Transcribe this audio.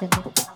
happened.